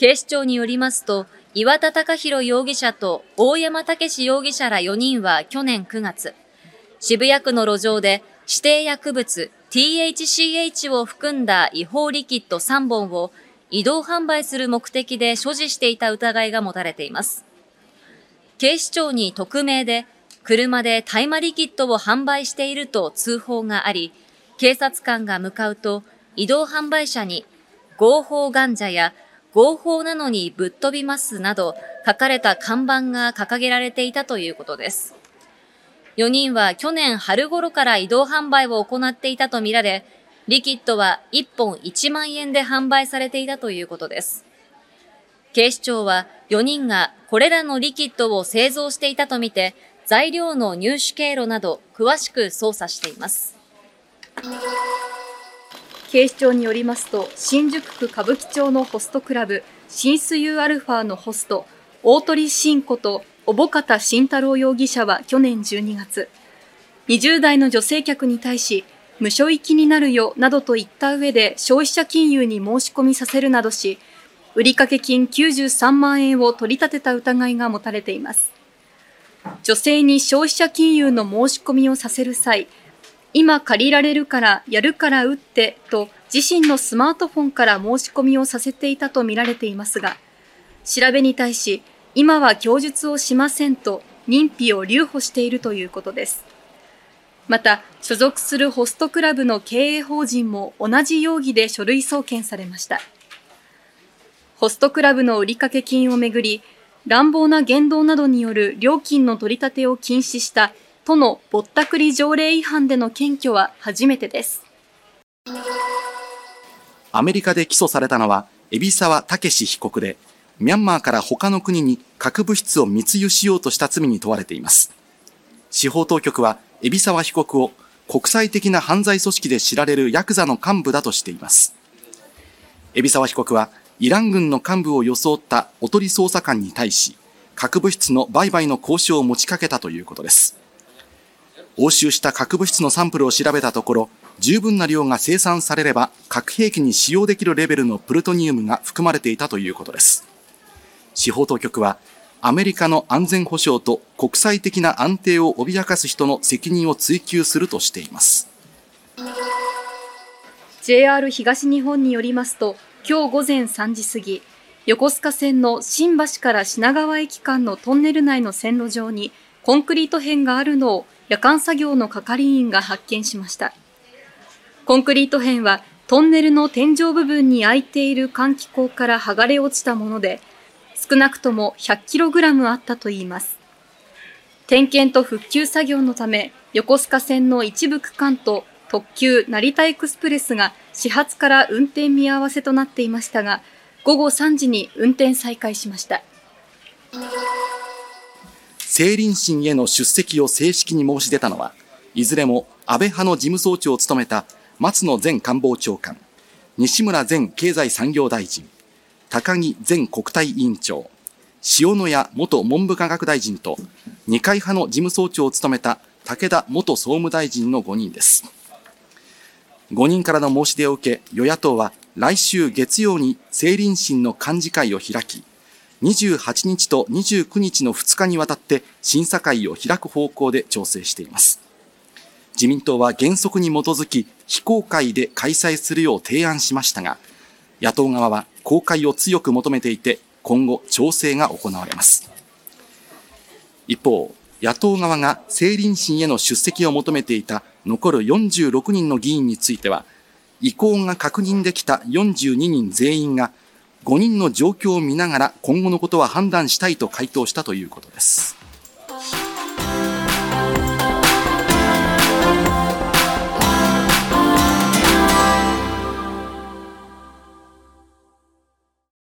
警視庁によりますと、岩田隆弘容疑者と大山武史容疑者ら4人は去年9月、渋谷区の路上で指定薬物 THCH を含んだ違法リキッド3本を移動販売する目的で所持していた疑いが持たれています。警視庁に匿名で車で大麻リキッドを販売していると通報があり、警察官が向かうと移動販売車に合法患者や合法なのにぶっ飛びますなど書かれた看板が掲げられていたということです。4人は去年春頃から移動販売を行っていたとみられ、リキッドは1本1万円で販売されていたということです。警視庁は4人がこれらのリキッドを製造していたとみて、材料の入手経路など詳しく捜査しています。警視庁によりますと、新宿区歌舞伎町のホストクラブ、シンスユーアルファのホスト、大鳥慎子と小保方慎太郎容疑者は去年12月、20代の女性客に対し、無所行きになるよなどと言った上で消費者金融に申し込みさせるなどし、売掛金93万円を取り立てた疑いが持たれています。女性に消費者金融の申し込みをさせる際、今借りられるからやるから打ってと自身のスマートフォンから申し込みをさせていたとみられていますが、調べに対し、今は供述をしませんと認否を留保しているということです。また、所属するホストクラブの経営法人も同じ容疑で書類送検されました。ホストクラブの売掛金をめぐり、乱暴な言動などによる料金の取り立てを禁止した都のぼったくり条例違反での検挙は初めてです。アメリカで起訴されたのは、海老沢武被告で、ミャンマーから他の国に核物質を密輸しようとした罪に問われています。司法当局は、海老沢被告を国際的な犯罪組織で知られるヤクザの幹部だとしています。海老沢被告は、イラン軍の幹部を装ったおとり捜査官に対し、核物質の売買の交渉を持ちかけたということです。押収した核物質のサンプルを調べたところ、十分な量が生産されれば核兵器に使用できるレベルのプルトニウムが含まれていたということです。司法当局は、アメリカの安全保障と国際的な安定を脅かす人の責任を追及するとしています。JR 東日本によりますと、今日午前3時過ぎ、横須賀線の新橋から品川駅間のトンネル内の線路上にコンクリート片があるのを夜間作業の係員が発見しました。コンクリート片はトンネルの天井部分に開いている換気口から剥がれ落ちたもので、少なくとも 100kg あったといいます。点検と復旧作業のため、横須賀線の一部区間と特急成田エクスプレスが始発から運転見合わせとなっていましたが、午後3時に運転再開しました。政倫審への出席を正式に申し出たのは、いずれも安倍派の事務総長を務めた松野前官房長官、西村前経済産業大臣、高木前国対委員長、塩野谷元文部科学大臣と二階派の事務総長を務めた武田元総務大臣の5人です。5人からの申し出を受け、与野党は来週月曜に政倫審の幹事会を開き、28日と29日の2日にわたって審査会を開く方向で調整しています。自民党は原則に基づき非公開で開催するよう提案しましたが、野党側は公開を強く求めていて、今後調整が行われます。一方、野党側が政倫審への出席を求めていた残る46人の議員については、意向が確認できた42人全員が5人の状況を見ながら今後のことは判断したいと回答したということです。